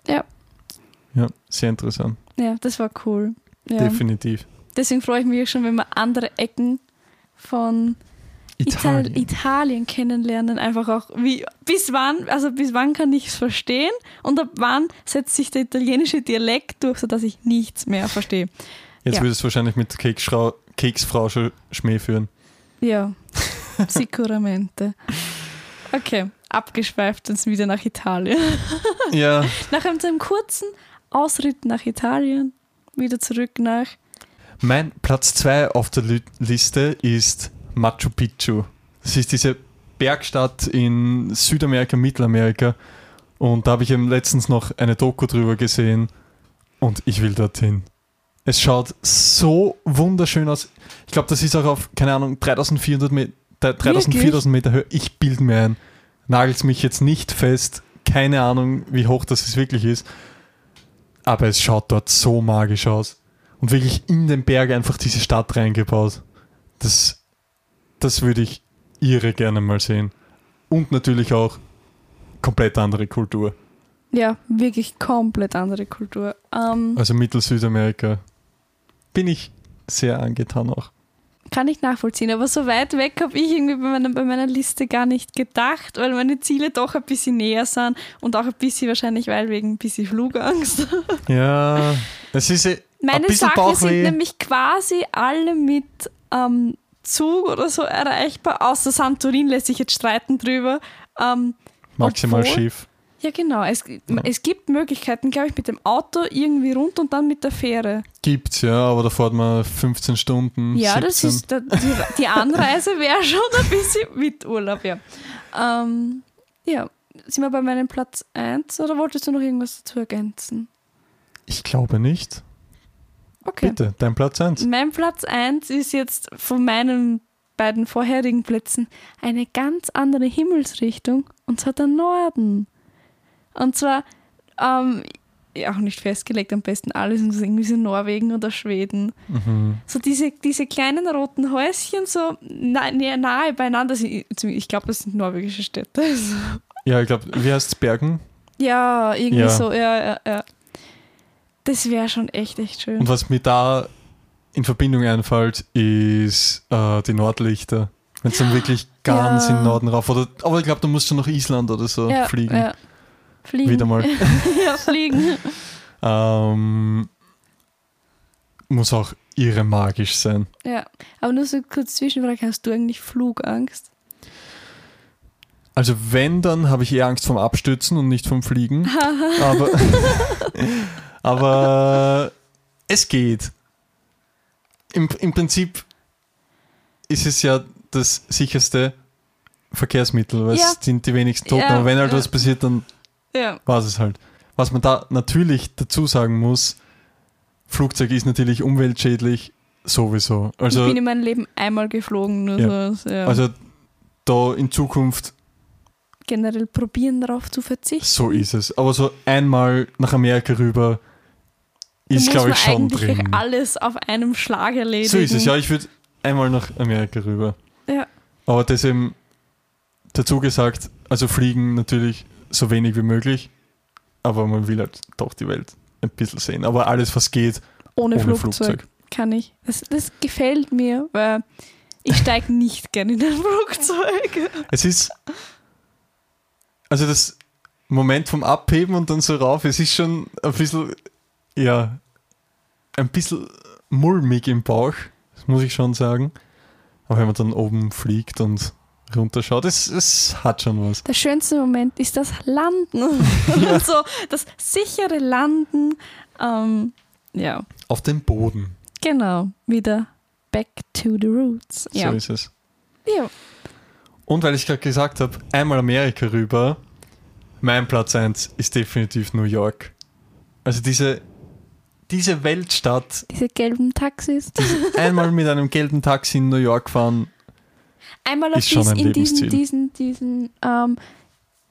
Ja. Ja, sehr interessant. ja, das war cool. Ja. Definitiv. Deswegen freue ich mich schon, wenn wir andere Ecken von Italien. Italien kennenlernen. Einfach auch, wie, bis wann, also bis wann kann ich es verstehen und ab wann setzt sich der italienische Dialekt durch, sodass ich nichts mehr verstehe. Jetzt Ja. würdest du wahrscheinlich mit Keksfrau, Keksfrau Schmäh führen. Ja, sicuramente. Okay, abgeschweift uns wieder nach Italien. Ja, Nach einem, kurzen Ausritt nach Italien, wieder zurück nach. mein Platz 2 auf der Liste ist Machu Picchu. Das ist diese Bergstadt in Südamerika, Mittelamerika. Und da habe ich eben letztens noch eine Doku drüber gesehen und ich will dorthin. Es schaut so wunderschön aus. Ich glaube, das ist auch auf, keine Ahnung, 3400 Meter, 3000, Wirklich? 4000 Meter Höhe. Ich bilde mir ein. Nagelt mich jetzt nicht fest. Keine Ahnung, wie hoch das es wirklich ist. Aber es schaut dort so magisch aus. Und wirklich in den Berg einfach diese Stadt reingebaut. Das, das würde ich irre gerne mal sehen. Und natürlich auch komplett andere Kultur. Ja, wirklich komplett andere Kultur. Ähm, Also Mittel-Südamerika. Bin ich sehr angetan auch. kann ich nachvollziehen, aber so weit weg habe ich irgendwie bei meiner, bei meiner Liste gar nicht gedacht, weil meine Ziele doch ein bisschen näher sind und auch ein bisschen wahrscheinlich, weil wegen ein bisschen Flugangst. Ja, es ist eh ein Meine bisschen Sachen sind nämlich quasi alle mit ähm, Zug oder so erreichbar, außer Santorin lässt sich jetzt streiten drüber. Ähm, maximal obwohl- schief. ja, genau. Es, es gibt Möglichkeiten, glaube ich, mit dem Auto irgendwie rund und dann mit der Fähre. Gibt's, ja, aber da fährt man 15 Stunden. Ja, das 17. ist, da, die, die Anreise wäre schon ein bisschen mit Urlaub, ja. Ähm, ja, sind wir bei meinem Platz 1 oder wolltest du noch irgendwas dazu ergänzen? Ich glaube nicht. Okay. Bitte, dein Platz 1. Mein Platz 1 ist jetzt von meinen beiden vorherigen Plätzen eine ganz andere Himmelsrichtung und zwar der Norden. Und zwar, ähm, ja, auch nicht festgelegt, am besten alles und irgendwie so Norwegen oder Schweden. Mhm. So diese, diese kleinen roten Häuschen, so nahe, nahe beieinander. sind- Ich glaube, das sind norwegische Städte. Ja, ich glaube, wie heißt es? Bergen? Ja, irgendwie Ja. so, ja, ja, ja. Das wäre schon echt, echt schön. Und was mir da in Verbindung einfällt, ist äh, die Nordlichter. Wenn es dann wirklich ganz Ja. in den Norden rauf. Oder, aber ich glaube, du musst schon nach Island oder so ja, fliegen. Ja. Fliegen. Wieder mal. ja, fliegen. Ähm, muss auch irre magisch sein. Ja, aber nur so kurz Zwischenfrage, hast du eigentlich Flugangst? Also wenn, dann habe ich eher Angst vom Abstürzen und nicht vom Fliegen. aber, aber es geht. Im, Im Prinzip ist es ja das sicherste Verkehrsmittel, weil Ja. es sind die wenigsten Toten. Ja, aber wenn halt ja. was passiert, dann Ja. war es halt. Was man da natürlich dazu sagen muss, Flugzeug ist natürlich umweltschädlich, sowieso. ich Also, bin in meinem Leben einmal geflogen, Ja. so. Ja. also da in Zukunft, generell probieren darauf zu verzichten. so ist es. Aber so einmal nach Amerika rüber ist, muss glaube ich, schon drin. alles auf einem Schlag erledigen. So ist es, ja. Ich würde einmal nach Amerika rüber. Ja. Aber das eben dazu gesagt, also fliegen natürlich so wenig wie möglich, aber man will halt doch die Welt ein bisschen sehen. Aber alles, was geht, Ohne, ohne Flugzeug, Flugzeug. kann ich. Das, das gefällt mir, weil ich steige nicht gerne in ein Flugzeug. Es ist. Also das Moment vom Abheben und dann so rauf, es ist schon ein bisschen, ja, ein bisschen mulmig im Bauch, das muss ich schon sagen. Aber wenn man dann oben fliegt und runterschaut, es, es hat schon was. Der schönste Moment ist das Landen. so, das sichere Landen. Ähm, ja, Auf dem Boden, genau. Wieder back to the roots. Ja. so ist es. ja. Und weil ich gerade gesagt habe, einmal Amerika rüber, mein Platz 1 ist definitiv New York. Also diese, diese Weltstadt, Diese gelben Taxis. einmal mit einem gelben Taxi in New York fahren, Einmal auf Ist schon dies, ein in diesen, Lebensziel. diesen, diesen, ähm,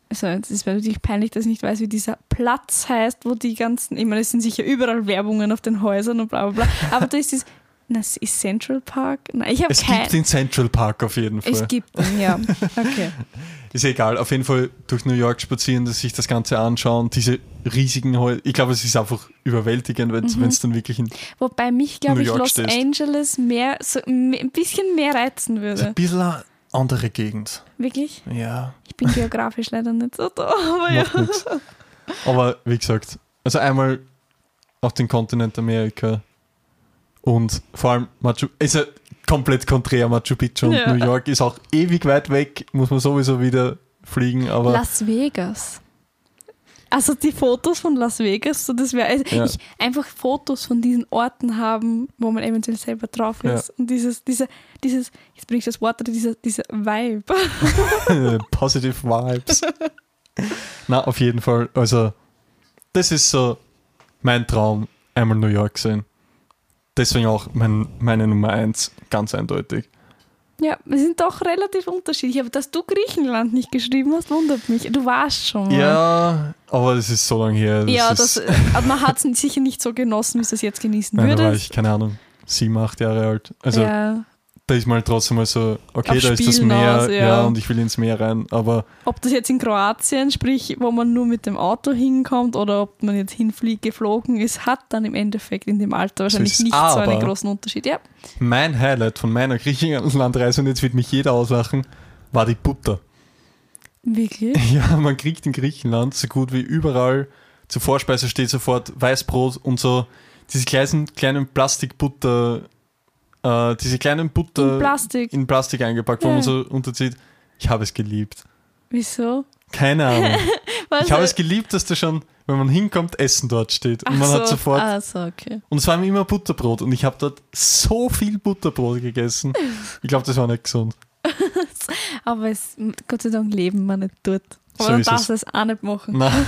also es ist natürlich peinlich, dass ich nicht weiß, wie dieser Platz heißt, wo die ganzen, ich meine, es sind sicher überall Werbungen auf den Häusern und bla bla bla, aber da ist dieses, na, es ist Central Park? Nein, ich habe Es kein, gibt den Central Park auf jeden Fall. es gibt ihn, ja, okay. Ist egal, auf jeden Fall durch New York spazieren, dass sich das Ganze anschauen, diese riesigen Häuser. Ich glaube, es ist einfach überwältigend, wenn Mhm. es dann wirklich in, Wobei mich, glaube ich, Los stehst. Angeles mehr, so ein bisschen mehr reizen würde. ein bisschen eine andere Gegend. Wirklich? Ja, Ich bin geografisch leider nicht so da, aber ja. Aber wie gesagt, also einmal auf den Kontinent Amerika und vor allem Machu ja komplett konträr Machu Picchu und Ja. New York ist auch ewig weit weg, muss man sowieso wieder fliegen, aber Las Vegas. Also die Fotos von Las Vegas, so das wäre Ja. ich einfach Fotos von diesen Orten haben, wo man eventuell selber drauf ist. Und dieses, diese, dieses, jetzt bringe ich das Wort, oder dieser, dieser Vibe. Positive Vibes. Na, auf jeden Fall. Also, das ist so mein Traum, einmal New York sehen. Deswegen auch mein, meine Nummer eins, ganz eindeutig. Ja, wir sind doch relativ unterschiedlich. Aber dass du Griechenland nicht geschrieben hast, wundert mich. Du warst schon mal. Ja, aber das ist so lange her. Das ja das, aber man hat es sicher nicht so genossen, wie es jetzt genießen Nein, da war ich, keine Ahnung, sieben, acht Jahre alt. Also, ja. Da ist mal trotzdem mal so, okay, Auf da ist das Spielen Meer, aus, ja. ja. und ich will ins Meer rein, aber Ob das jetzt in Kroatien, sprich, wo man nur mit dem Auto hinkommt, oder ob man jetzt hinfliegt, geflogen ist, hat dann im Endeffekt in dem Alter wahrscheinlich es. nicht so einen großen Unterschied. Ja, mein Highlight von meiner Griechenlandreise, und jetzt wird mich jeder auslachen, war die Butter. wirklich. Ja, man kriegt in Griechenland so gut wie überall zur Vorspeise steht sofort Weißbrot und so diese kleinen, kleinen Plastikbutter, äh, diese kleinen Butter In Plastik. in Plastik eingepackt, wo Ja. man so unterzieht. Ich habe es geliebt. Wieso? Keine Ahnung. Ich habe es geliebt, dass da schon, wenn man hinkommt, Essen dort steht. Und Ach man so. hat sofort. Ah, so, okay. Und es war immer Butterbrot. Und ich habe dort so viel Butterbrot gegessen. Ich glaube, das war nicht gesund. Aber es, Gott sei Dank leben wir nicht dort. Aber So dann darfst es. du es auch nicht machen. Nein.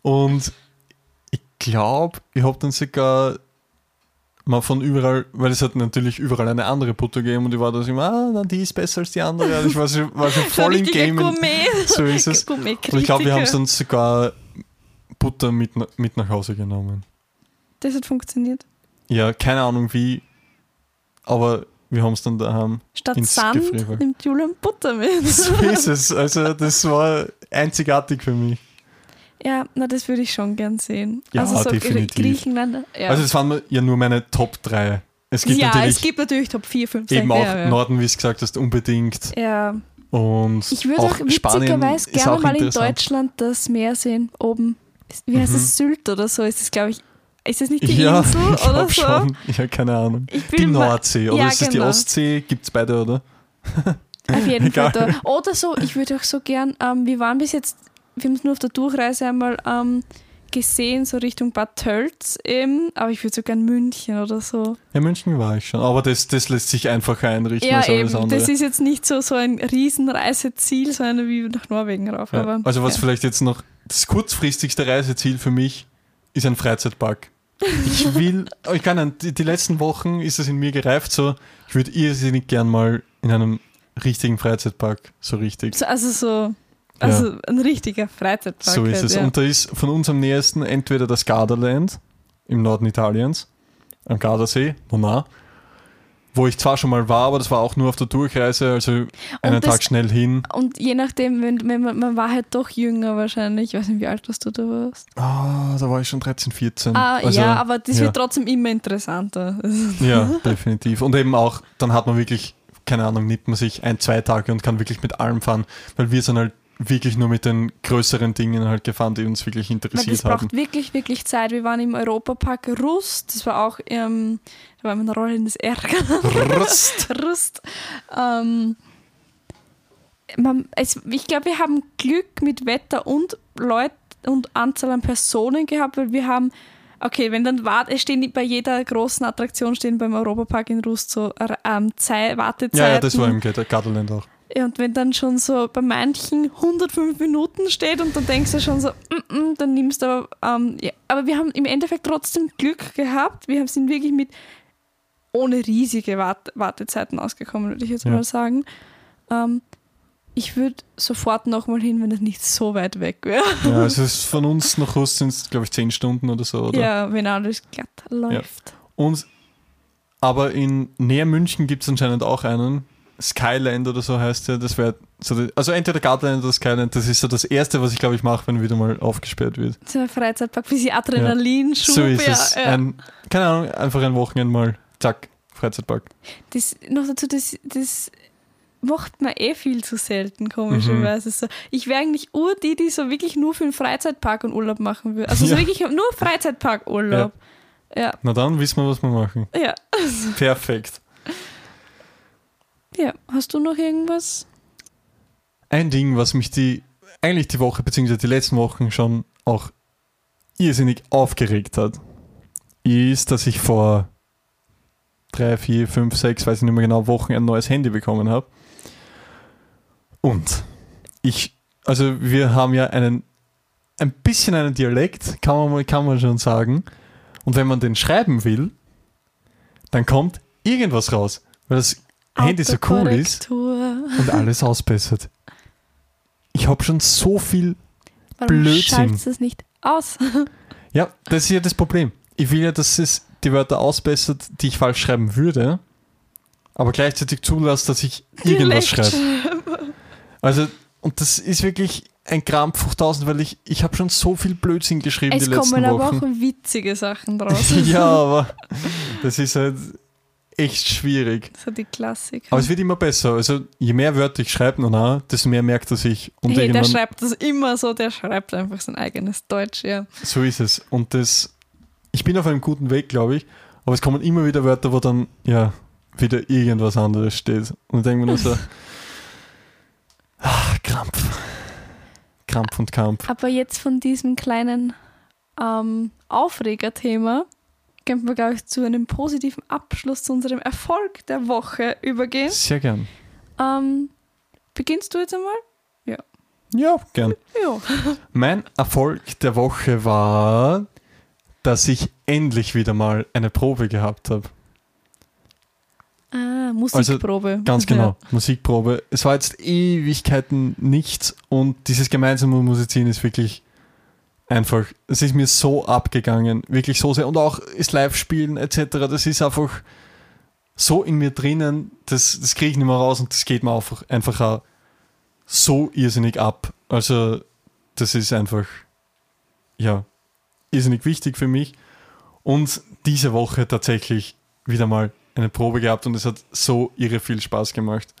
Und ich glaube, ich habe dann sogar mal von überall, weil es hat natürlich überall eine andere Butter gegeben und ich war da so immer, ah, na, die ist besser als die andere. Also ich war schon, war schon voll im Game. Gourmet. So ist es. Gourmet Und ich glaube, wir haben dann sogar Butter mit, mit nach Hause genommen. Das hat funktioniert. Ja, keine Ahnung wie, aber wir haben es dann daheim. Statt Ins Sand Gefrierfach. nimmt Julian Butter mit. So ist es. Also das war einzigartig für mich. Ja, na, das würde ich schon gern sehen. Ja, also so definitiv. Griechenland. Ja, Also das waren ja nur meine Top 3. Es gibt ja natürlich es gibt natürlich Top 4, 5, eben 6. auch ja. Norden, wie es gesagt hast, unbedingt. ja. Und Ich würde auch, Spanien witzigerweise gerne auch mal in. Deutschland das Meer sehen, oben. Wie heißt Mhm. das? Sylt oder so ist es, glaube ich. ist das nicht die ja, Insel ich oder so? schon. Ja, keine Ahnung. Ich Die Nordsee, oder ist die genau. Ostsee? Gibt es beide, oder? Auf jeden Egal. Fall. Da. Oder so, ich würde auch so gern, ähm, wir waren bis jetzt, wir haben es nur auf der Durchreise einmal ähm, gesehen, so Richtung Bad Tölz eben, aber ich würde so gern München oder so. Ja, München war ich schon. Aber das, das lässt sich einfacher einrichten ja, als alles eben. andere. Das ist jetzt nicht so, so ein Riesenreiseziel, sondern wie nach Norwegen rauf. Ja. Aber, Also was ja. vielleicht jetzt noch das kurzfristigste Reiseziel für mich ist ein Freizeitpark. Ich will, oh, ich kann nicht, die, die letzten Wochen ist es in mir gereift so, ich würde irrsinnig gern mal in einem richtigen Freizeitpark so richtig. So, also so, also ein richtiger Freizeitpark. So ist halt, es. Ja. Und da ist von uns am nächsten entweder das Gardaland im Norden Italiens, am Gardasee, Monar, wo ich zwar schon mal war, aber das war auch nur auf der Durchreise, also einen das- Tag schnell hin. Und je nachdem, wenn, wenn man, man war halt doch jünger wahrscheinlich, ich weiß nicht, wie alt warst du da warst. Ah, da war ich schon 13, 14. Ah, Also, ja, aber das ja. wird trotzdem immer interessanter. Ja, definitiv. Und eben auch, dann hat man wirklich, keine Ahnung, nimmt man sich ein, zwei Tage und kann wirklich mit allem fahren, weil wir sind halt wirklich nur mit den größeren Dingen halt gefahren, die uns wirklich Weil das interessiert haben. braucht wirklich, wirklich Zeit. Wir waren im Europapark Rust, das war auch, ähm, da war immer eine Rolle in das R. Rust. Rust. Ähm, man, es, ich glaube, wir haben Glück mit Wetter und Leut und Anzahl an Personen gehabt, weil wir haben, okay, wenn dann wart, es stehen bei jeder großen Attraktion stehen beim Europapark in Rust so ähm, Zeit, Wartezeiten. Ja, ja, das war im Gardaland auch. Ja, und wenn dann schon so bei manchen 105 Minuten steht und dann denkst du schon so, mm, mm, dann nimmst du aber, ähm, ja. aber wir haben im Endeffekt trotzdem Glück gehabt. Wir sind wirklich mit ohne riesige Wart Wartezeiten ausgekommen, würde ich jetzt Ja. mal sagen. Ähm, ich würde sofort nochmal hin, wenn das nicht so weit weg wäre. Ja, also es ist von uns nach Rust sind es, glaube ich, zehn Stunden oder so, oder? Ja, wenn alles glatt läuft. Und, aber in näher München gibt es anscheinend auch einen, Skyland oder so heißt der, das wäre so, die- also entweder Gardaland oder Skyland, das ist so das erste, was ich glaube ich mache, wenn wieder mal aufgesperrt wird. So ein Freizeitpark, bisschen Adrenalinschub. so ist ja, es. ja. Ein, keine Ahnung, einfach ein Wochenende mal, zack, Freizeitpark. Das, noch dazu, das, das macht man eh viel zu selten, komischerweise. So. Ich wäre eigentlich ur die, die so wirklich nur für den Freizeitpark und Urlaub machen würde. Also so Ja. wirklich nur Freizeitpark-Urlaub. Ja. Na dann wissen wir, was wir machen. ja. Perfekt. Ja. Hast du noch irgendwas? Ein Ding, was mich die, eigentlich die Woche, beziehungsweise die letzten Wochen schon auch irrsinnig aufgeregt hat, ist, dass ich vor drei, vier, fünf, sechs, weiß ich nicht mehr genau, Wochen ein neues Handy bekommen habe. Und ich, also wir haben ja einen, ein bisschen einen Dialekt, kann man, kann man schon sagen. Und wenn man den schreiben will, dann kommt irgendwas raus, weil das Handy so cool ist und alles ausbessert. Ich habe schon so viel. Warum Blödsinn. du es nicht aus? Ja, das ist ja das Problem. Ich will ja, dass es die Wörter ausbessert, die ich falsch schreiben würde, aber gleichzeitig zulässt, dass ich irgendwas schreibe. Also, und das ist wirklich ein Krampf hoch 1000, weil ich, ich habe schon so viel Blödsinn geschrieben Es die letzten kommen aber auch Wochen. witzige Sachen draus. ja, aber das ist halt echt schwierig. So die Klassiker. Aber es wird immer besser. Also, je mehr Wörter ich schreibe, na, desto mehr merkt er sich. Und hey, der schreibt das immer so, der schreibt einfach sein eigenes Deutsch, ja. So ist es. Und das, ich bin auf einem guten Weg, glaube ich. Aber es kommen immer wieder Wörter, wo dann, ja, wieder irgendwas anderes steht. Und ich denke mir nur so, ach, Krampf. Krampf und Kampf. Aber jetzt von diesem kleinen ähm, Aufregerthema können wir, glaube ich, zu einem positiven Abschluss zu unserem Erfolg der Woche übergehen. Sehr gern. Ähm, beginnst du jetzt einmal? Ja, gern. Ja. Mein Erfolg der Woche war, dass ich endlich wieder mal eine Probe gehabt habe. Ah, Musikprobe. Ganz genau, Musikprobe. Es war jetzt Ewigkeiten nichts und dieses gemeinsame Musizieren ist wirklich einfach, es ist mir so abgegangen, wirklich so sehr. Und auch das Live-Spielen etc., das ist einfach so in mir drinnen, das, das kriege ich nicht mehr raus und das geht mir einfach, einfach auch so irrsinnig ab. Also, das ist einfach, ja, irrsinnig wichtig für mich. Und diese Woche tatsächlich wieder mal eine Probe gehabt und es hat so irre viel Spaß gemacht.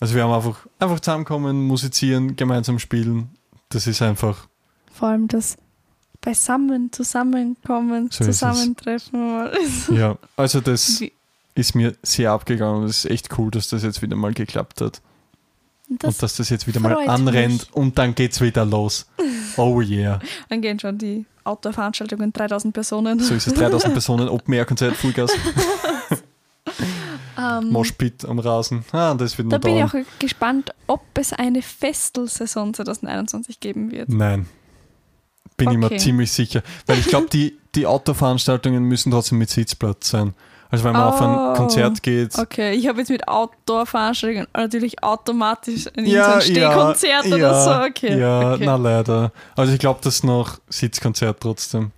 Also wir haben einfach, einfach zusammenkommen, musizieren, gemeinsam spielen. Das ist einfach, Vor allem das beisammen, zusammenkommen, So zusammentreffen. Ja, also das Wie- ist mir sehr abgegangen. Es ist echt cool, dass das jetzt wieder mal geklappt hat. Das, und dass das jetzt wieder mal anrennt mich. und dann geht's wieder los. Oh yeah. dann gehen schon die Outdoor-Veranstaltungen 3000 Personen. So ist es. 3000 Personen, Open Air Konzert, Vollgas, Ähm, Moshpit am Rasen. Ah, das wird da bin ich dauern. auch gespannt, ob es eine Festelsaison 2021 geben wird. Nein. Bin ich mir Okay. ziemlich sicher. Weil ich glaube, die, die Outdoor-Veranstaltungen müssen trotzdem mit Sitzplatz sein. Also wenn man auf ein Oh. Konzert geht. Okay, ich habe jetzt mit Outdoor-Veranstaltungen natürlich automatisch ein Ja, Stehkonzert ja, oder ja, so. Okay. Ja, okay. na leider. Also ich glaube, das ist noch Sitzkonzert trotzdem.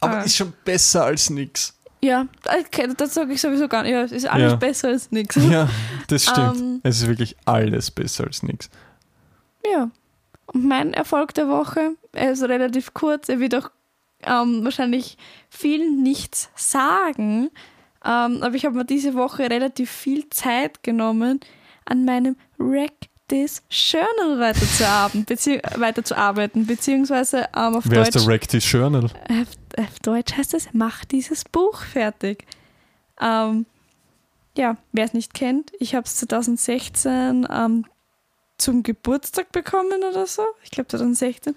Aber Ah. ist schon besser als nix. Ja, okay, das sage ich sowieso gar nicht. Ja, es ist alles Ja. besser als nichts. Ja, das stimmt. Ähm. es ist wirklich alles besser als nix. Ja. Und mein Erfolg der Woche, er ist relativ kurz, er wird auch ähm, wahrscheinlich vielen nichts sagen. Ähm, aber ich habe mir diese Woche relativ viel Zeit genommen, an meinem Rack This Journal weiterzuarbeiten, bezieh weiterzuarbeiten beziehungsweise ähm, auf Wer ist Deutsch. der Rectis Journal? auf, auf Deutsch heißt es, mach dieses Buch fertig. Ähm, ja, wer es nicht kennt, ich habe es 2016 ähm, zum Geburtstag bekommen oder so. Ich glaube 2016.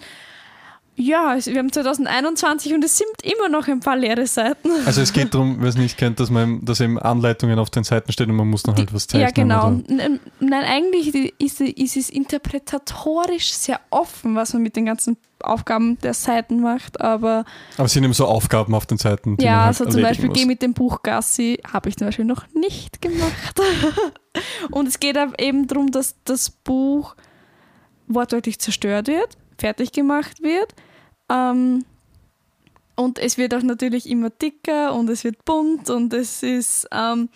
Ja, wir haben 2021 und es sind immer noch ein paar leere Seiten. Also es geht darum, wer es nicht kennt, dass man dass eben Anleitungen auf den Seiten stehen und man muss dann halt was zeichnen. ja, genau. Oder? N- Nein, eigentlich ist, ist es interpretatorisch sehr offen, was man mit den ganzen Aufgaben der Seiten macht, aber Aber es sind eben so Aufgaben auf den Seiten. Die man Ja, halt so zum erledigen Beispiel muss. geh mit dem Buch Gassi, habe ich zum Beispiel noch nicht gemacht. Und es geht eben darum, dass das Buch wortwörtlich zerstört wird, fertig gemacht wird. Ähm, und es wird auch natürlich immer dicker und es wird bunt und es ist, ähm,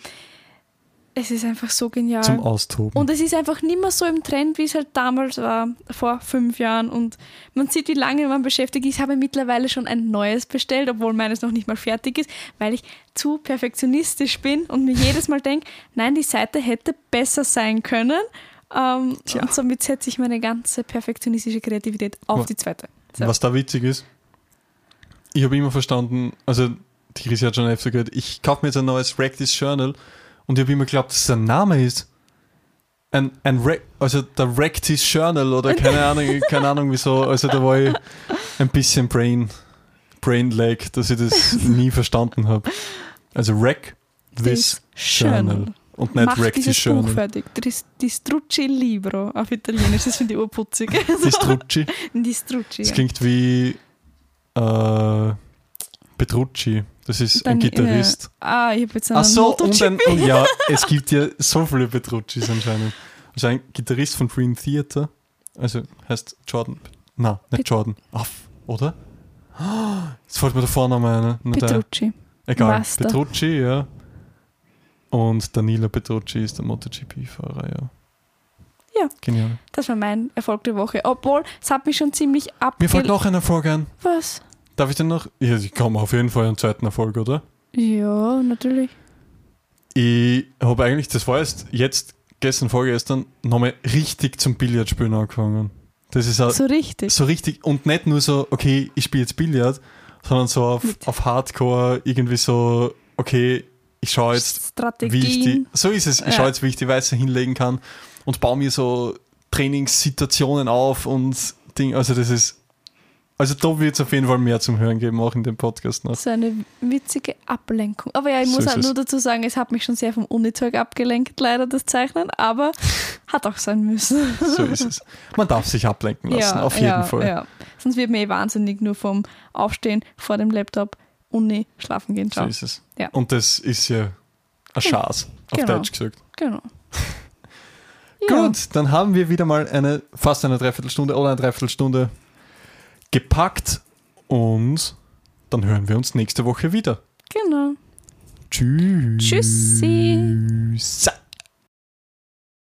es ist einfach so genial. Zum Austoben. Und es ist einfach nicht mehr so im Trend, wie es halt damals war, vor fünf Jahren. Und man sieht, wie lange man beschäftigt ist. Ich habe mittlerweile schon ein neues bestellt, obwohl meines noch nicht mal fertig ist, weil ich zu perfektionistisch bin und mir jedes Mal denke, nein, die Seite hätte besser sein können. Ähm, Tja. und somit setze ich meine ganze perfektionistische Kreativität auf die zweite. So. Was da witzig ist, ich habe immer verstanden, also die Chris hat schon öfter gehört, ich kaufe mir jetzt ein neues Rectis Journal und ich habe immer geglaubt, dass es ein Name ist. Ein, ein Re also der Rectis Journal oder keine Ahnung, keine Ahnung wieso. Also da war ich ein bisschen Brain, Brain Lag, dass ich das nie verstanden habe. Also Rec This Journal und nicht Mach Rectis dieses Buch Journal. fertig. Distrucci Libro auf Italienisch, das finde ich urputzig. Distrucci. Distrucci. Das klingt wie äh, Petrucci. Das ist ein Dann, Gitarrist. Äh, ah, ich habe jetzt einen Ach so, und ein, und ja, es gibt ja so viele Petruccis anscheinend. Also ein Gitarrist von Dream Theater, also heißt Jordan. Na, nicht Pet- Jordan. Aff, oder? Jetzt fällt mir der Vorname ein. Der- Petrucci. Egal, Master. Petrucci, ja. Und Danilo Petrucci ist der MotoGP-Fahrer, ja. Ja. Genial. Das war mein Erfolg der Woche. Obwohl, es hat mich schon ziemlich Mir fällt noch ein Erfolg ein. Was? Darf ich denn noch? Ja, ich komme auf jeden Fall einen zweiten Erfolg, oder? Ja, natürlich. Ich habe eigentlich, das war erst jetzt, gestern, vorgestern, nochmal richtig zum Billardspielen angefangen. Das ist auch So richtig. so richtig und nicht nur so, okay, ich spiele jetzt Billard, sondern so auf, Mit- auf Hardcore, irgendwie so, okay, ich schaue jetzt, Strategien. wie ich die, so ist es, ich Ja. schaue jetzt, wie ich die Weiße hinlegen kann und baue mir so Trainingssituationen auf und Ding, also das ist, also da wird es auf jeden Fall mehr zum Hören geben, auch in dem Podcast noch. So eine witzige Ablenkung. Aber ja, ich So muss halt es. nur dazu sagen, es hat mich schon sehr vom Unizeug abgelenkt, leider das Zeichnen, aber hat auch sein müssen. So ist es. Man darf sich ablenken lassen, auf jeden ja, Fall. Ja. Sonst wird mir eh wahnsinnig nur vom Aufstehen vor dem Laptop, Uni, schlafen gehen. So Ciao. ist es. Ja. Und das ist ja ein Schatz, auf Genau. Deutsch gesagt. Genau. Ja. Gut, dann haben wir wieder mal eine fast eine Dreiviertelstunde oder eine Dreiviertelstunde gepackt und dann hören wir uns nächste Woche wieder. Genau. Tschüss. Tschüssi. Tschüss.